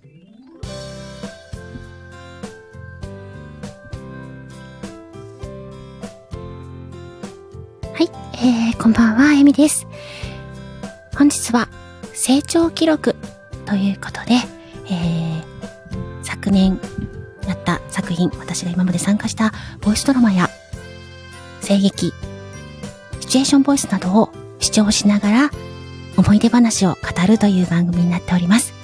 はい、えー、こんばんは、えみです。本日は成長記録ということで、えー、昨年やった作品、私が今まで参加したボイスドラマや声劇、シチュエーションボイスなどを視聴しながら思い出話を語るという番組になっております。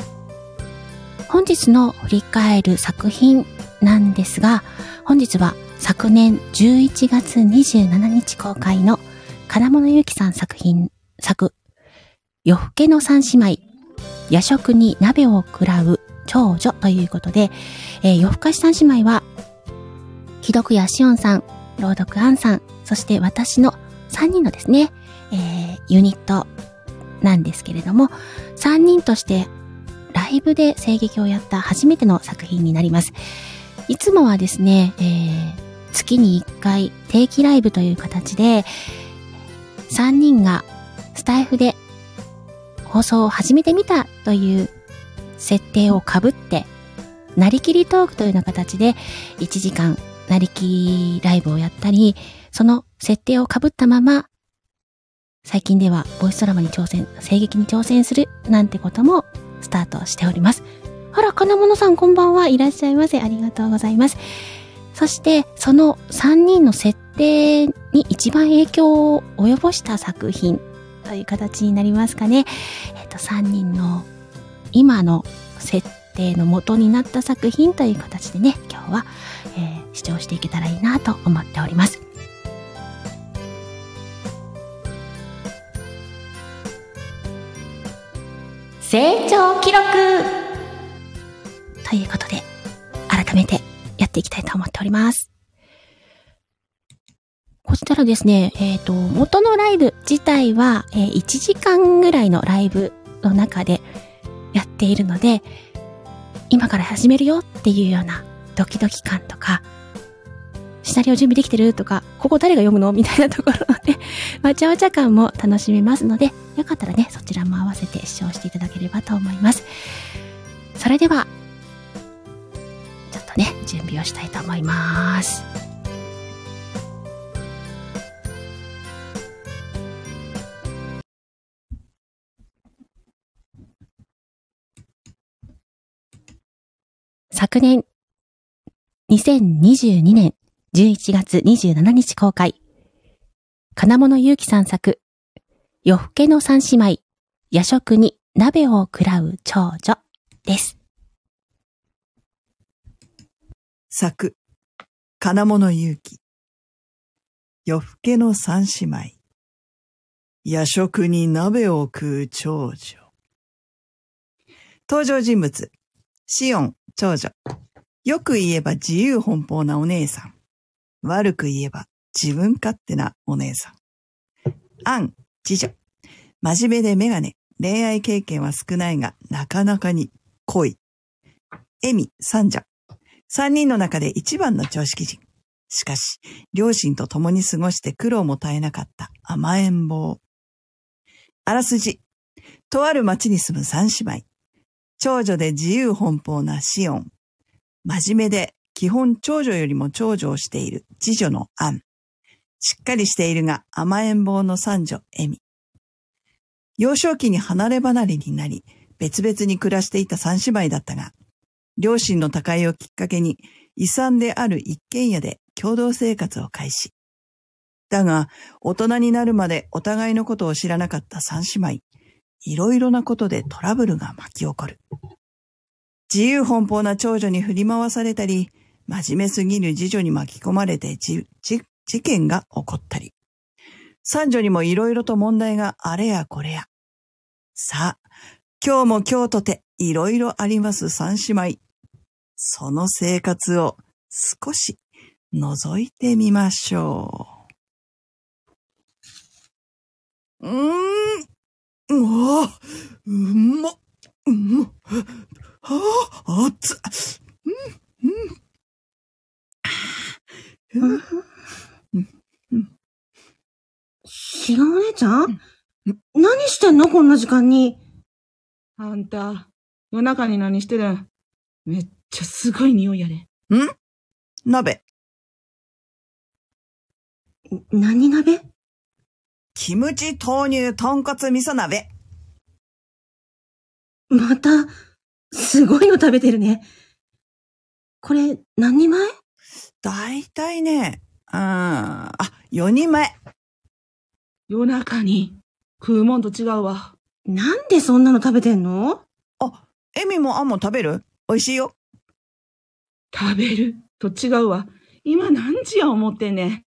本日の振り返る作品なんですが、本日は昨年11月27日公開の金物ゆきさん作品、作、夜更けの三姉妹、夜食に鍋を食らう長女ということで、えー、夜更かし三姉妹は、既読やしおんさん、朗読あんさん、そして私の3人のですね、えー、ユニットなんですけれども、3人としてライブで声劇をやった初めての作品になります。いつもはですね、えー、月に1回定期ライブという形で、3人がスタイフで放送を始めてみたという設定をかぶって、なりきりトークというような形で1時間なりきりライブをやったり、その設定をかぶったまま、最近ではボイスドラマに挑戦、声劇に挑戦するなんてこともスタートしております。あら、金物さんこんばんはいらっしゃいませ。ありがとうございます。そして、その3人の設定に一番影響を及ぼした作品という形になりますかね。えっ、と、3人の今の設定の元になった作品という形でね、今日は、えー、視聴していけたらいいなと思っております。成長記録ということで、改めてやっていきたいと思っております。こちらですね、えっ、ー、と、元のライブ自体は、えー、1時間ぐらいのライブの中でやっているので、今から始めるよっていうようなドキドキ感とか、シナリオ準備できてる？とか、ここ誰が読むの？みたいなところ で、わちゃわちゃ感も楽しめますので、よかったらね、そちらも合わせて視聴していただければと思います。それでは、ちょっとね、準備をしたいと思います。昨年、2022年11月27日公開。金物祐希さん作、夜更けの三姉妹、夜食に鍋を食らう長女です。作、金物祐希。夜更けの三姉妹。夜食に鍋を食う長女。登場人物、シオン、長女。よく言えば自由奔放なお姉さん。悪く言えば自分勝手なお姉さん。アン、次女。真面目でメガネ。恋愛経験は少ないが、なかなかに恋。エミ、三女。三人の中で一番の常識人。しかし、両親と共に過ごして苦労も絶えなかった甘えん坊。あらすじ。とある町に住む三姉妹。長女で自由奔放なシオン。真面目で基本長女よりも長女をしている次女のアン。しっかりしているが甘えん坊の三女エミ。幼少期に離れ離れになり、別々に暮らしていた三姉妹だったが、両親の他界をきっかけに遺産である一軒家で共同生活を開始。だが、大人になるまでお互いのことを知らなかった三姉妹。いろいろなことでトラブルが巻き起こる。自由奔放な長女に振り回されたり、真面目すぎる次女に巻き込まれて事件が起こったり。三女にもいろいろと問題があれやこれや。さあ、今日も今日とていろいろあります三姉妹。その生活を少し覗いてみましょう。うーん。うわうまはあ、熱っ。うん、うん。しがおこんな時間に。あんた、夜中に何してる？んめっちゃすごい匂いやで。ん？鍋。何鍋？キムチ豆乳豚骨味噌鍋。また、すごいの食べてるね。これ、何人前？だいたいね、うん、あ、4人前。夜中に食うもんと違うわ。なんでそんなの食べてんの？エミもアンも食べる？美味しいよ。食べる？と違うわ。今何時や思ってんねん。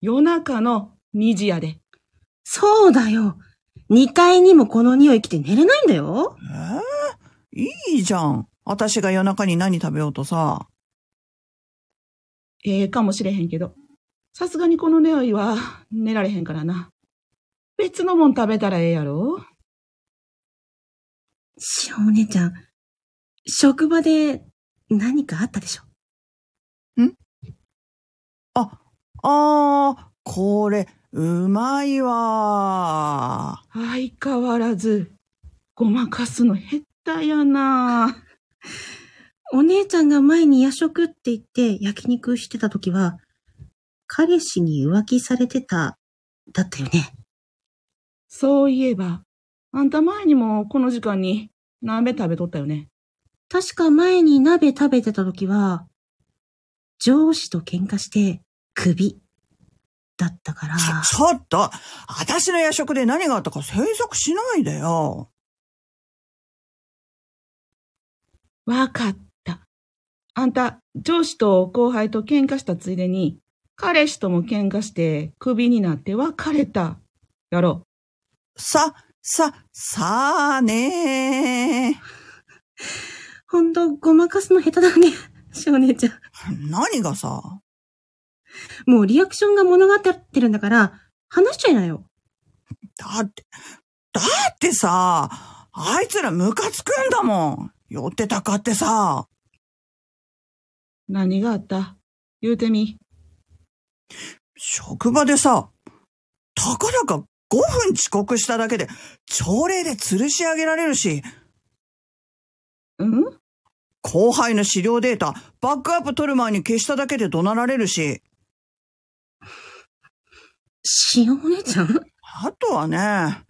夜中の2時やで。そうだよ。2階にもこの匂い来て寝れないんだよ。えー、いいじゃん。私が夜中に何食べようとさ。ええかもしれへんけど。さすがにこの匂いは寝られへんからな。別のもん食べたらええやろ？白お姉ちゃん、職場で何かあったでしょ？あー、これ、うまいわ相変わらず、ごまかすの減ったやな。お姉ちゃんが前に夜食って言って焼肉してた時は、彼氏に浮気されてた、だったよね。そういえば、あんた前にもこの時間に鍋食べとったよね。確か前に鍋食べてた時は、上司と喧嘩して、首、だったから。ちょ、っと私の夜食で何があったか推測しないでよ。わかった。あんた、上司と後輩と喧嘩したついでに、彼氏とも喧嘩してクビになって別れた。やろさ、さ、さあねほんと、ごまかすの下手だね。少姉ちゃん。何がさ、もうリアクションが物語ってるんだから、話しちゃいなよ。だって、だってさ、あいつらムカつくんだもん。寄ってたかってさ。何があった？言うてみ。職場でさ、たかだか5分遅刻しただけで、朝礼で吊るし上げられるし、うん？後輩の資料データ、バックアップ取る前に消しただけで怒鳴られるし、しお姉ちゃん？あとはね、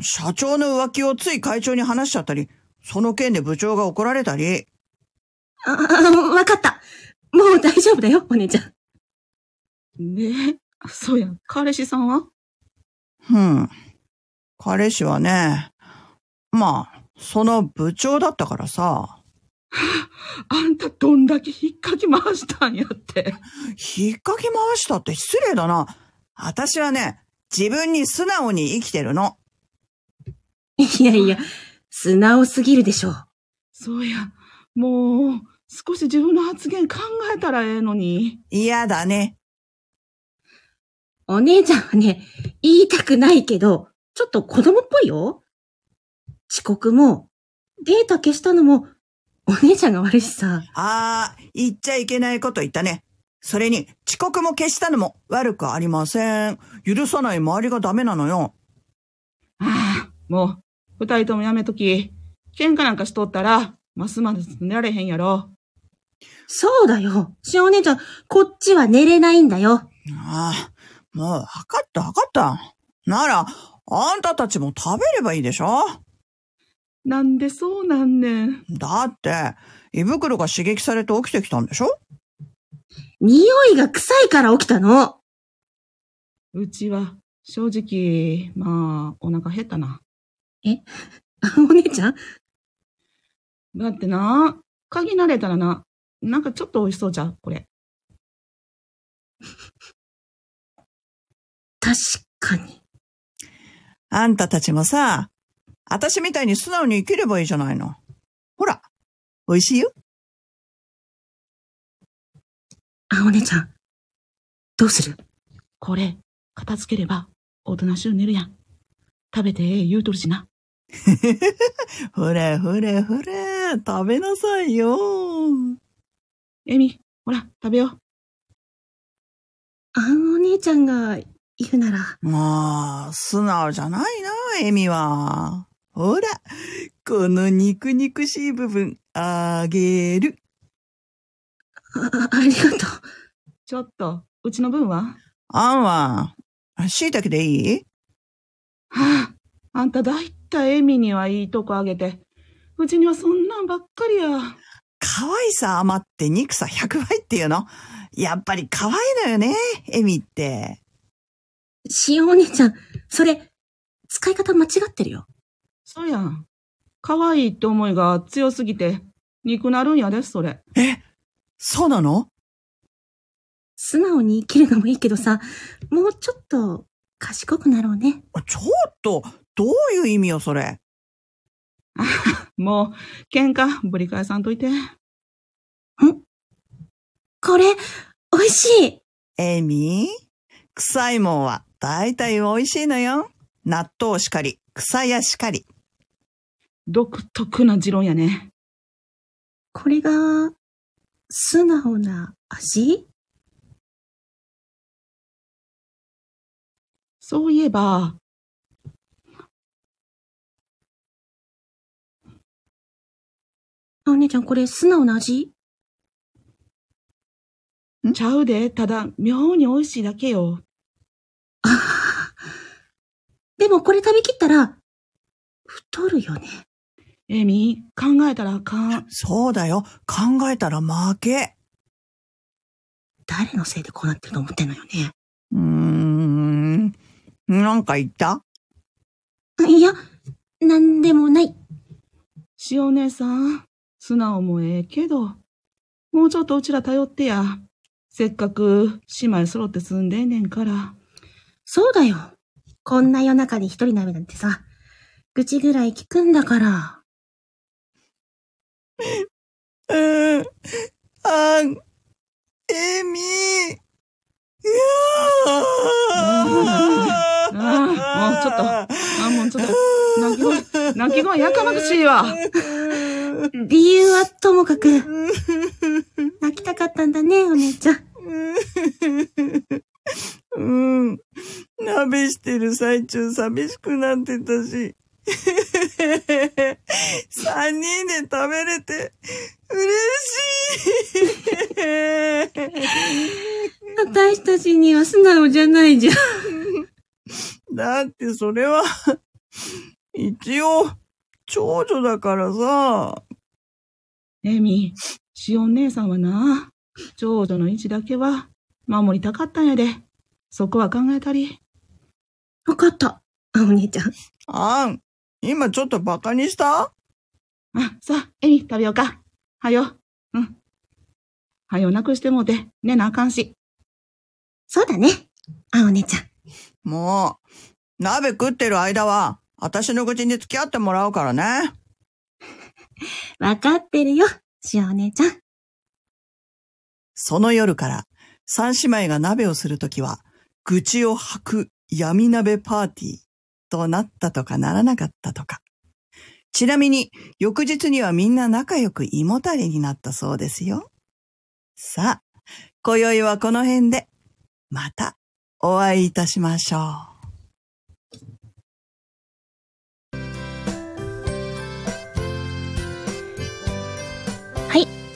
社長の浮気をつい会長に話しちゃったり、その件で部長が怒られたり、あ、あわかった。もう大丈夫だよ、お姉ちゃん。ねえ、そうや、彼氏さんは？うん。彼氏はね、まあ、その部長だったからさ、あんたどんだけ引っかき回したんやって。引っかき回したって失礼だな。私はね、自分に素直に生きてるの。いやいや、素直すぎるでしょ。そうや、もう、少し自分の発言考えたらええのに。嫌だね。お姉ちゃんはね、言いたくないけど、ちょっと子供っぽいよ。遅刻も、データ消したのも、お姉ちゃんが悪いしさ。ああ、言っちゃいけないこと言ったね。それに、遅刻も消したのも悪くありません。許さない周りがダメなのよ。ああ、もう、二人ともやめとき。喧嘩なんかしとったら、ますます寝られへんやろ。そうだよ。しお姉ちゃん、こっちは寝れないんだよ。ああ、もうわかったわかった。なら、あんたたちも食べればいいでしょ？なんでそうなんねん。だって、胃袋が刺激されて起きてきたんでしょ？匂いが臭いから起きたの。うちは、正直、まあ、お腹減ったな。お姉ちゃん？だってな、鍵慣れたらな、なんかちょっと美味しそうじゃん、これ。確かに。あんたたちもさ、私みたいに素直に生きればいいじゃないの。ほら、美味しいよ。あ、お姉ちゃん。どうする？これ、片付ければ、おとなしゅう寝るやん。食べてええ言うとるしな。ほらほらほら、食べなさいよ。エミ、ほら、食べよう。あお姉ちゃんが言うなら。まあ、素直じゃないな、エミは。ほら、この肉肉しい部分、あげる。あ、ありがとう。ちょっと、うちの分は？あんは、椎茸でいい？はあ、あんただいたいエミにはいいとこあげて、うちにはそんなんばっかりや。可愛さ余って憎さ100倍っていうの？やっぱり可愛いのよね、エミって。しおお姉ちゃん、それ、使い方間違ってるよ。そうやん。可愛いって思いが強すぎて、憎なるんやで、それ。えそうなの？素直に生きるのもいいけどさ、もうちょっと賢くなろうね。ちょっと、どういう意味よ、それ？もう、喧嘩ぶり返さんといて。これ、美味しいエミ？臭いもんは大体美味しいのよ。納豆しかり、草やしかり。独特な持論やね。これが、素直な味？そういえば、あ、お姉ちゃんこれ素直な味？ちゃうで、ただ、妙に美味しいだけよ。あ でもこれ食べきったら、太るよね。エミ、考えたらあかん。そうだよ。考えたら負け。誰のせいでこうなってると思ってんのよね。うーん。なんか言った？いや、なんでもない。塩姉さん、素直もええけど、もうちょっとうちら頼ってや。せっかく姉妹揃って住んでんねんから。そうだよ。こんな夜中に一人鍋なんてさ、愚痴ぐらい聞くんだから。うん。あん。エミいやああもうちょっとあ、もうちょっと、泣き声、泣き声やかましいわ。理由はともかく、泣きたかったんだね、お姉ちゃん。鍋してる最中寂しくなってたし。三人で食べれて、嬉しい。私たちには素直じゃないじゃん。だってそれは、一応、長女だからさ。エミ、塩姉さんはな、長女の位置だけは守りたかったんやで。そこは考えたり。わかった。あ、お姉ちゃん。あん、今ちょっとバカにした？あ、さあ、エミ、食べようか。はよ。うん。はよなくしてもうて、寝なあかんし。そうだね。あ、お姉ちゃん。もう、鍋食ってる間は、私の口に付き合ってもらうからね。わかってるよ。しお姉ちゃん。その夜から、三姉妹が鍋をするときは、愚痴を吐く闇鍋パーティーとなったとかならなかったとか。ちなみに、翌日にはみんな仲良く胃もたれになったそうですよ。さあ、今宵はこの辺で、またお会いいたしましょう。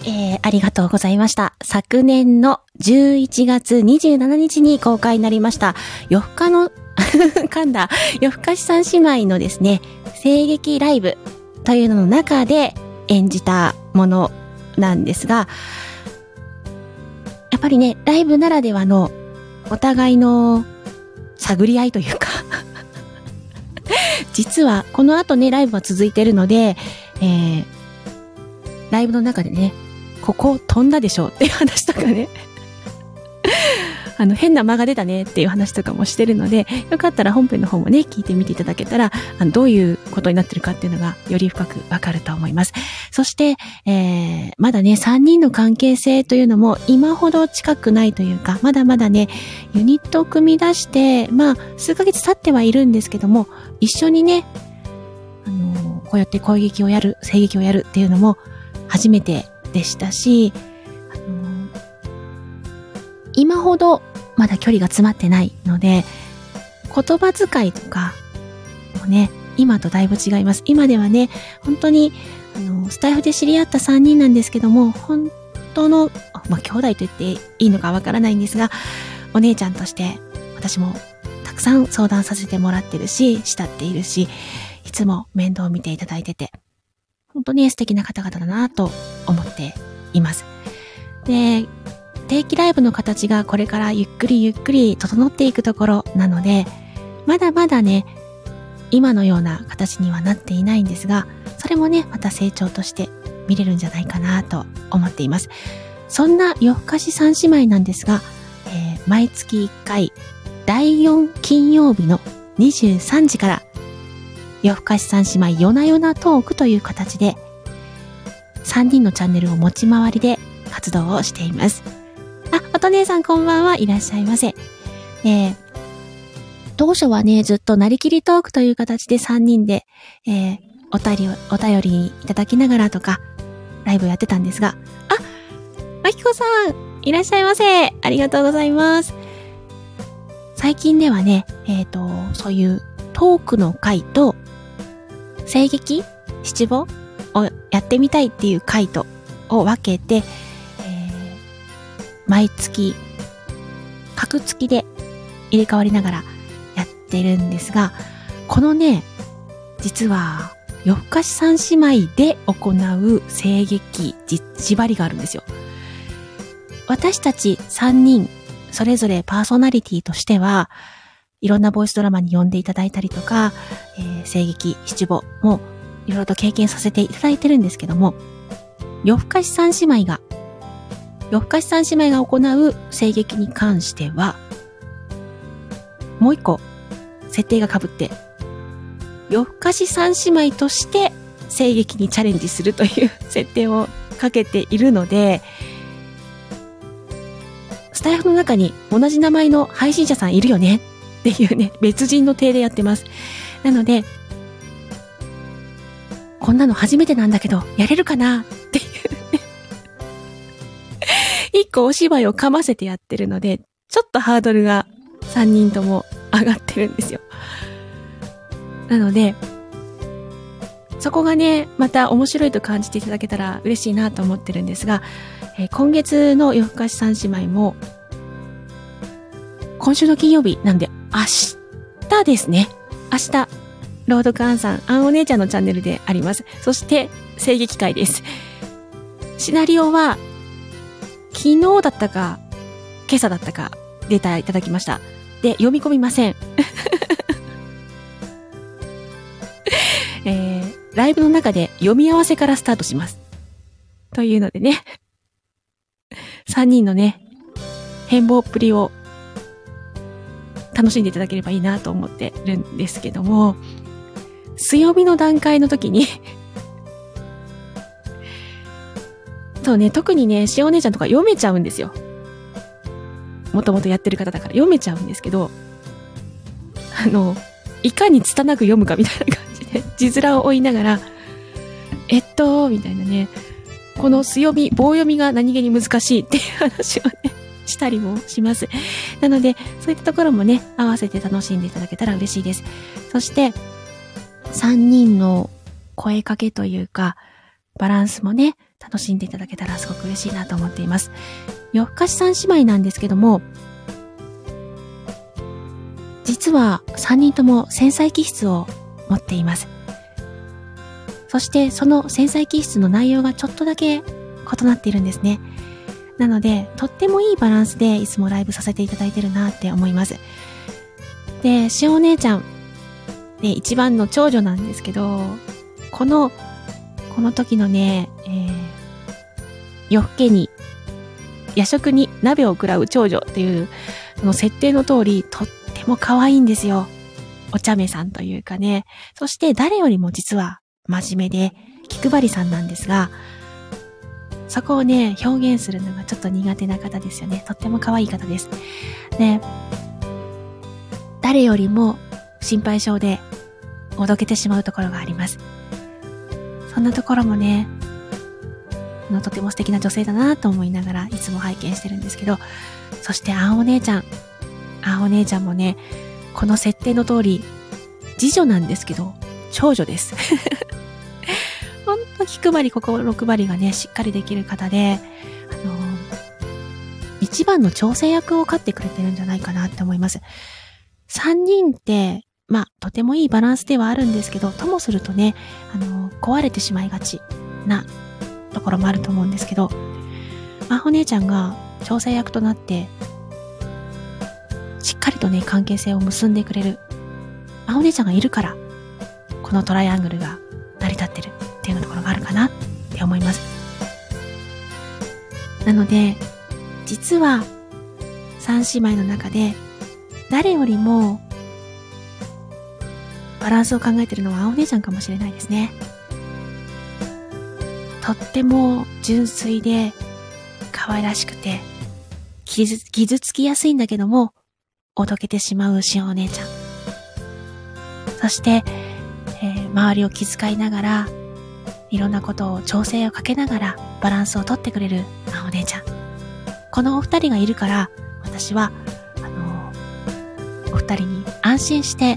えー、ありがとうございました。昨年の11月27日に公開になりました、夜更かの、噛んだ、夜更かし三姉妹のですね、声劇ライブというのの中で演じたものなんですが、やっぱりね、ライブならではのお互いの探り合いというか、実はこの後ね、ライブは続いてるので、えー、ライブの中でね、ここ飛んだでしょっていう話とかね。あの、変な間が出たねっていう話とかもしてるので、よかったら本編の方もね、聞いてみていただけたら、あのどういうことになってるかっていうのが、より深くわかると思います。そして、えー、まだね、3人の関係性というのも、今ほど近くないというか、まだまだね、ユニットを組み出して、まあ、数ヶ月経ってはいるんですけども、一緒にね、あの、こうやって攻撃をやる、声撃をやるっていうのも、初めてでしたし、あの今ほどまだ距離が詰まってないので、言葉遣いとかもね、今とだいぶ違います。今ではね、本当に、あの、スタイフで知り合った3人なんですけども、本当の、まあ、兄弟と言っていいのかわからないんですが、お姉ちゃんとして、私もたくさん相談させてもらってるし、慕っているし、いつも面倒を見ていただいてて、本当に素敵な方々だなと思っています。で、定期ライブの形がこれからゆっくりゆっくり整っていくところなので、まだまだね、今のような形にはなっていないんですが、それもね、また成長として見れるんじゃないかなと思っています。そんな夜更かし三姉妹なんですが、えー毎月1回、第4金曜日の23時から、夜更かし三姉妹夜な夜なトークという形で、3人のチャンネルを持ち回りで活動をしています。あ、おと姉さんこんばんはいらっしゃいませ。えー当初はね、ずっとなりきりトークという形で3人で、えーお便り、お便りいただきながらとか、ライブやってたんですが、あ、まきこさん、いらっしゃいませ。ありがとうございます。最近ではね、えっ、と、そういうトークの回と、声劇七五をやってみたいっていう回と、を分けて、えー毎月、格付きで入れ替わりながらやってるんですが、このね、実は、夜更かし三姉妹で行う声劇、縛りがあるんですよ。私たち3人、それぞれパーソナリティとしては、いろんなボイスドラマに呼んでいただいたりとか、えー声劇、七五もいろいろと経験させていただいてるんですけども、夜更かし三姉妹が、夜更かし三姉妹が行う声劇に関しては、もう一個、設定が被って、夜更かし三姉妹として声劇にチャレンジするという 設定をかけているので、スタイフの中に同じ名前の配信者さんいるよね。っていうね、別人の体でやってます。なので、こんなの初めてなんだけど、やれるかなっていうね。一個お芝居をかませてやってるので、ちょっとハードルが3人とも上がってるんですよ。なので、そこがね、また面白いと感じていただけたら嬉しいなと思ってるんですが、えー今月の夜更かし三姉妹も、今週の金曜日なんで、明日ですね。明日、朗読アンさん、アンお姉ちゃんのチャンネルであります。そして、声劇会です。シナリオは、昨日だったか、今朝だったか、データいただきました。で、読み込みません。えー、ライブの中で読み合わせからスタートします。というのでね、3人のね、変貌っぷりを楽しんでいただければいいなと思ってるんですけども、強みの段階の時に そうね、特にね、しお姉ちゃんとか読めちゃうんですよ。もともとやってる方だから読めちゃうんですけど、あの、いかに拙く読むかみたいな感じで、字面を追いながら、えっと、みたいなね、この強み、棒読みが何気に難しいっていう話をね、したりもします。なので、そういったところもね、合わせて楽しんでいただけたら嬉しいです。そして、3人の声かけというか、バランスもね、楽しんでいただけたらすごく嬉しいなと思っています。夜更かし三姉妹なんですけども、実は3人とも繊細気質を持っています。そしてその繊細気質の内容がちょっとだけ異なっているんですね。なので、とってもいいバランスでいつもライブさせていただいてるなって思います。で、しお姉ちゃん、ね、一番の長女なんですけど、この、この時のね、えー、夜更けに、夜食に鍋を食らう長女っていう、その設定の通り、とっても可愛いんですよ。お茶目さんというかね。そして誰よりも実は真面目で気配りさんなんですが、そこをね、表現するのがちょっと苦手な方ですよね。とっても可愛い方です。で、誰よりも心配性でおどけてしまうところがあります。そんなところもね、のとても素敵な女性だなと思いながらいつも拝見してるんですけど、そしてあんお姉ちゃん。あんお姉ちゃんもね、この設定の通り、次女なんですけど、長女です。ほんと気配り、心配りがね、しっかりできる方で、あの、一番の調整役を飼ってくれてるんじゃないかなって思います。三人って、まあ、とてもいいバランスではあるんですけど、ともするとね、あの、壊れてしまいがちなところもあると思うんですけど、まほ姉ちゃんが調整役となって、しっかりとね、関係性を結んでくれる。まほ姉ちゃんがいるから、このトライアングルが成り立ってるっていうところがあるかなって思います。なので、実は、三姉妹の中で、誰よりも、バランスを考えてるのは青姉ちゃんかもしれないですね。とっても純粋で、可愛らしくて、傷傷つきやすいんだけども、おどけてしまうしお姉ちゃん。そして、えー周りを気遣いながら、いろんなことを調整をかけながらバランスをとってくれるまお姉ちゃん。このお二人がいるから、私は、あのお二人に安心して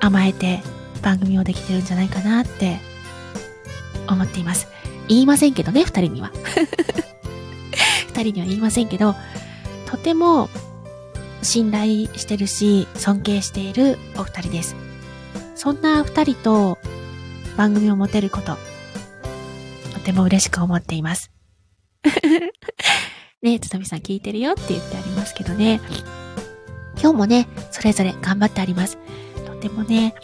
甘えて番組をできてるんじゃないかなって思っています。言いませんけどね、二人には。二人には言いませんけど、とても信頼してるし、尊敬しているお二人です。そんな二人と番組を持てること、とても嬉しく思っています。ねつとみさん聞いてるよって言ってありますけどね。今日もね、それぞれ頑張ってあります。とてもね、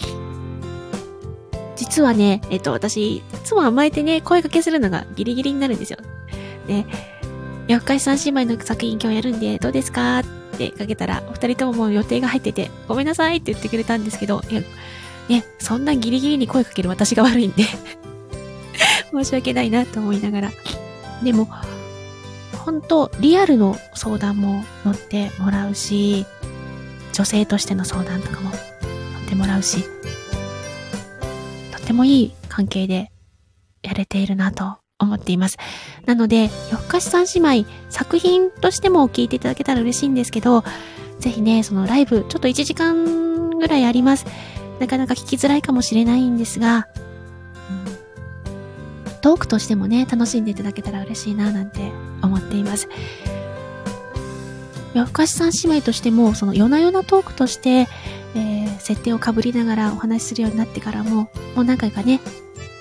実はね、えっと、私、いつも甘えてね、声かけするのがギリギリになるんですよ。で、夜更かし三姉妹の作品今日やるんで、どうですか？ってかけたら、お二人とももう予定が入ってて、ごめんなさいって言ってくれたんですけど、いや、ね、そんなギリギリに声かける私が悪いんで、申し訳ないなと思いながら。でも、本当リアルの相談も乗ってもらうし、女性としての相談とかも乗ってもらうし、とてもいい関係でやれているなと思っています。なので、夜更かし三姉妹、作品としても聞いていただけたら嬉しいんですけど、ぜひね、そのライブ、ちょっと1時間ぐらいあります。なかなか聞きづらいかもしれないんですが、うんトークとしてもね、楽しんでいただけたら嬉しいな、なんて思っています。夜更かし三姉妹としても、その夜な夜なトークとして、えー、設定をかぶりながらお話しするようになってからも、もう何回かね、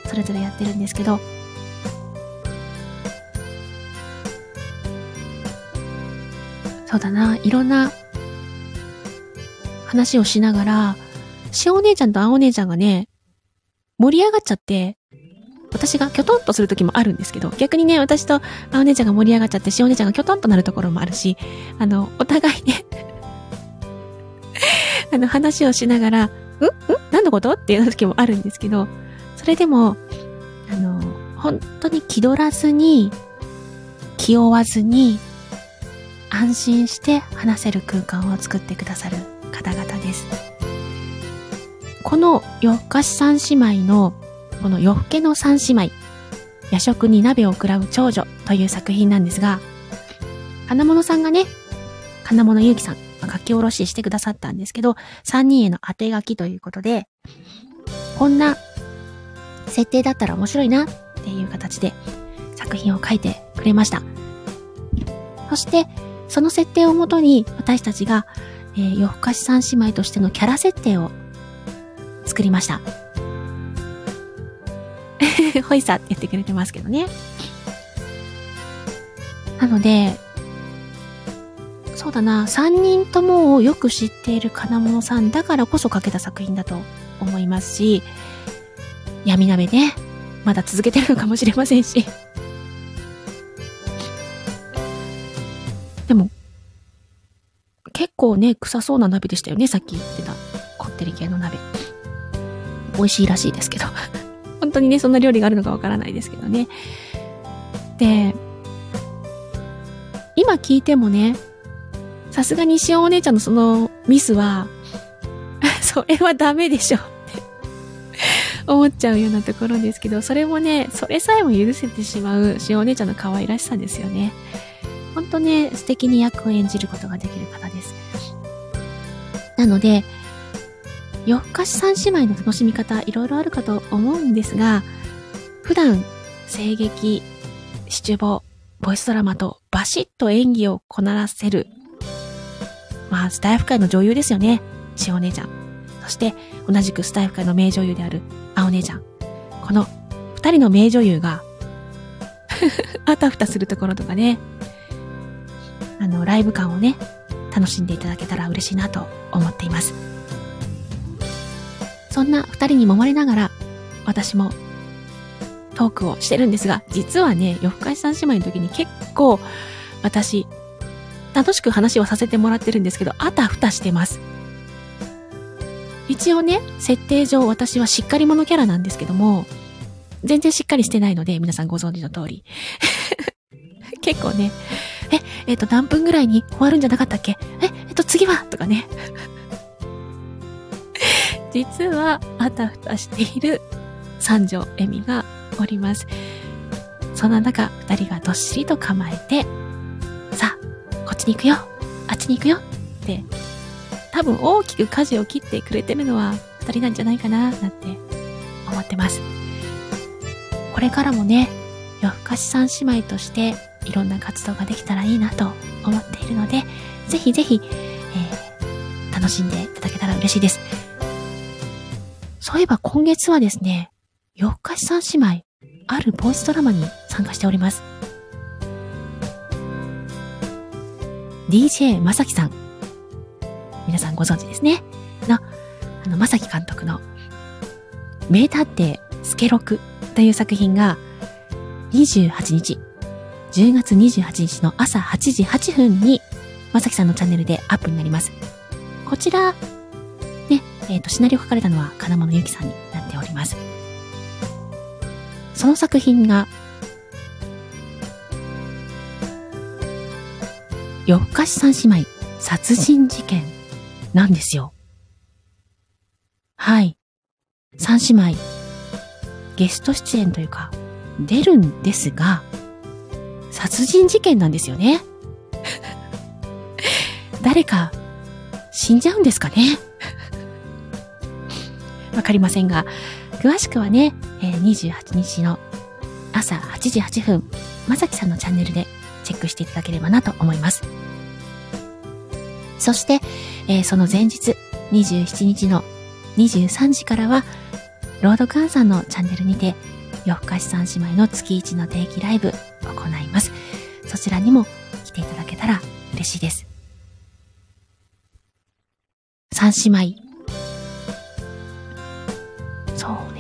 それぞれやってるんですけど、そうだな、いろんな話をしながら、しお姉ちゃんとあお姉ちゃんがね、盛り上がっちゃって、私がキョトンとする時もあるんですけど、逆にね、私とあお姉ちゃんが盛り上がっちゃって、しお姉ちゃんがキョトンとなるところもあるし、あの、お互いね、あの、話をしながら、んん何のこと？っていう時もあるんですけど、それでも、あの、本当に気取らずに、気負わずに、安心して話せる空間を作ってくださる方々です。この夜更かし三姉妹の、この夜更けの三姉妹、夜食に鍋を食らう長女という作品なんですが、金物さんがね、金物ゆうきさん書き下ろししてくださったんですけど、三人への当て書きということで、こんな設定だったら面白いなっていう形で作品を書いてくれました。そして、その設定をもとに私たちが、えー夜更かし三姉妹としてのキャラ設定を作りました。ほいさって言ってくれてますけどね。なので、そうだな、三人ともをよく知っている金物さんだからこそ書けた作品だと思いますし、闇鍋ね、まだ続けてるのかもしれませんし。でも、結構ね、臭そうな鍋でしたよね、さっき言ってた、こってり系の鍋。美味しいらしいですけど。本当にね、そんな料理があるのかわからないですけどね。で、今聞いてもね、さすがにしお姉ちゃんのそのミスは、それはダメでしょって 思っちゃうようなところですけど、それもね、それさえも許せてしまうしおお姉ちゃんの可愛らしさですよね。ほんとね、素敵に役を演じることができる方です。なので、夜更かし三姉妹の楽しみ方、いろいろあるかと思うんですが、普段、声劇、七五、ボイスドラマとバシッと演技をこならせる。まあ、スタイフ界の女優ですよね。千代姉ちゃん。そして、同じくスタイフ界の名女優である青姉ちゃん。この二人の名女優が あたふたするところとかね、あの、ライブ感をね、楽しんでいただけたら嬉しいなと思っています。そんな二人に揉まれながら、私もトークをしてるんですが、実はね、夜更かし三姉妹の時に結構、私、楽しく話をさせてもらってるんですけど、あたふたしてます。一応ね、設定上私はしっかり者キャラなんですけども、全然しっかりしてないので、皆さんご存知の通り。結構ね、え、えっ、ー、と、何分ぐらいに終わるんじゃなかったっけ？え、えっ、と、次は？とかね。実は、あたふたしている三条恵美がおります。そんな中、二人がどっしりと構えて、さあ、こっちに行くよあっちに行くよって、多分大きく舵を切ってくれてるのは二人なんじゃないかな、なんて思ってます。これからもね、夜更かし三姉妹としていろんな活動ができたらいいなと思っているので、ぜひぜひ、えー、楽しんでいただけたら嬉しいです。そういえば今月はですね、夜更かし三姉妹、あるボイスドラマに参加しております。DJ まさきさん。皆さんご存知ですね。の、あの、まさき監督の、名探偵スケロクという作品が、28日、10月28日の朝8時8分に、まさきさんのチャンネルでアップになります。こちら、えっ、ー、と、シナリオ書かれたのは金物ゆきさんになっております。その作品が、夜更かし三姉妹殺人事件なんですよ。はい。三姉妹、ゲスト出演というか、出るんですが、殺人事件なんですよね。誰か死んじゃうんですかねわかりませんが、詳しくはね、えー、28日の朝8時8分、まさきさんのチャンネルでチェックしていただければなと思います。そして、えー、その前日、27日の23時からは、ロードカンさんのチャンネルにて、夜更かし三姉妹の月1の定期ライブ行います。そちらにも来ていただけたら嬉しいです。三姉妹。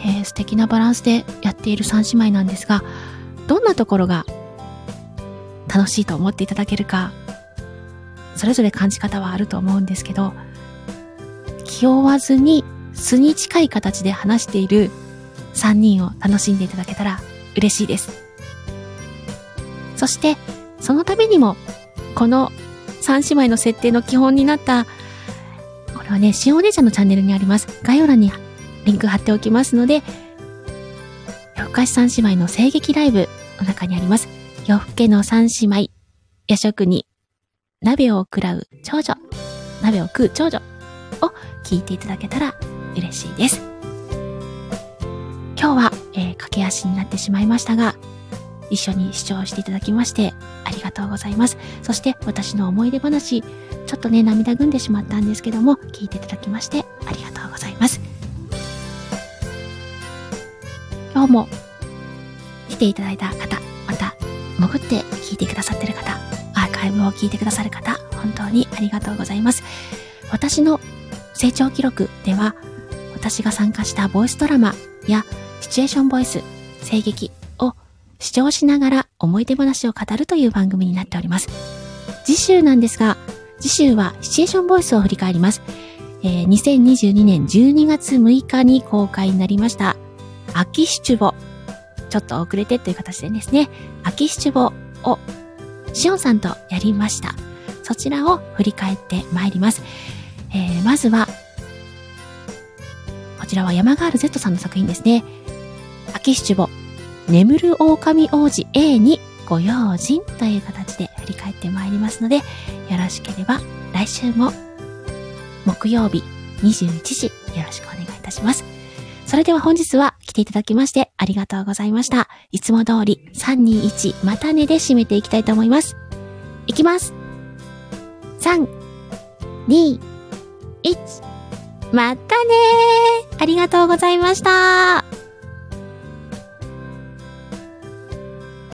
そうね、素敵なバランスでやっている三姉妹なんですが、どんなところが楽しいと思っていただけるか、それぞれ感じ方はあると思うんですけど、気負わずに素に近い形で話している3人を楽しんでいただけたら嬉しいです。そして、そのためにも、この3姉妹の設定の基本になった、これはね、しお姉ちゃんのチャンネルにあります。概要欄にリンク貼っておきますので、夜更かし三姉妹の声劇ライブの中にあります。夜更けの三姉妹、夜食に鍋を食らう長女、鍋を食う長女を聞いていただけたら嬉しいです。今日は、えー、駆け足になってしまいましたが、一緒に視聴していただきましてありがとうございます。そして私の思い出話、ちょっとね、涙ぐんでしまったんですけども、聞いていただきましてありがとうございます。今日も来ていただいた方、また潜って聞いてくださってる方、アーカイブを聞いてくださる方、本当にありがとうございます。私の成長記録では、私が参加したボイスドラマやシチュエーションボイス、声劇を視聴しながら思い出話を語るという番組になっております。次週なんですが、次週はシチュエーションボイスを振り返ります。えー、2022年12月6日に公開になりました、秋シチュボ。ちょっと遅れてという形でですね、秋シチュボをしおんさんとやりました。そちらを振り返ってまいります。えー、まずは、こちらは山ガール Z さんの作品ですね。秋七五、眠る狼王子 A にご用心という形で振り返ってまいりますので、よろしければ来週も木曜日21時よろしくお願いいたします。それでは本日は来ていただきましてありがとうございました。いつも通り321またねで締めていきたいと思います。いきます。3、2、1、またねありがとうございました。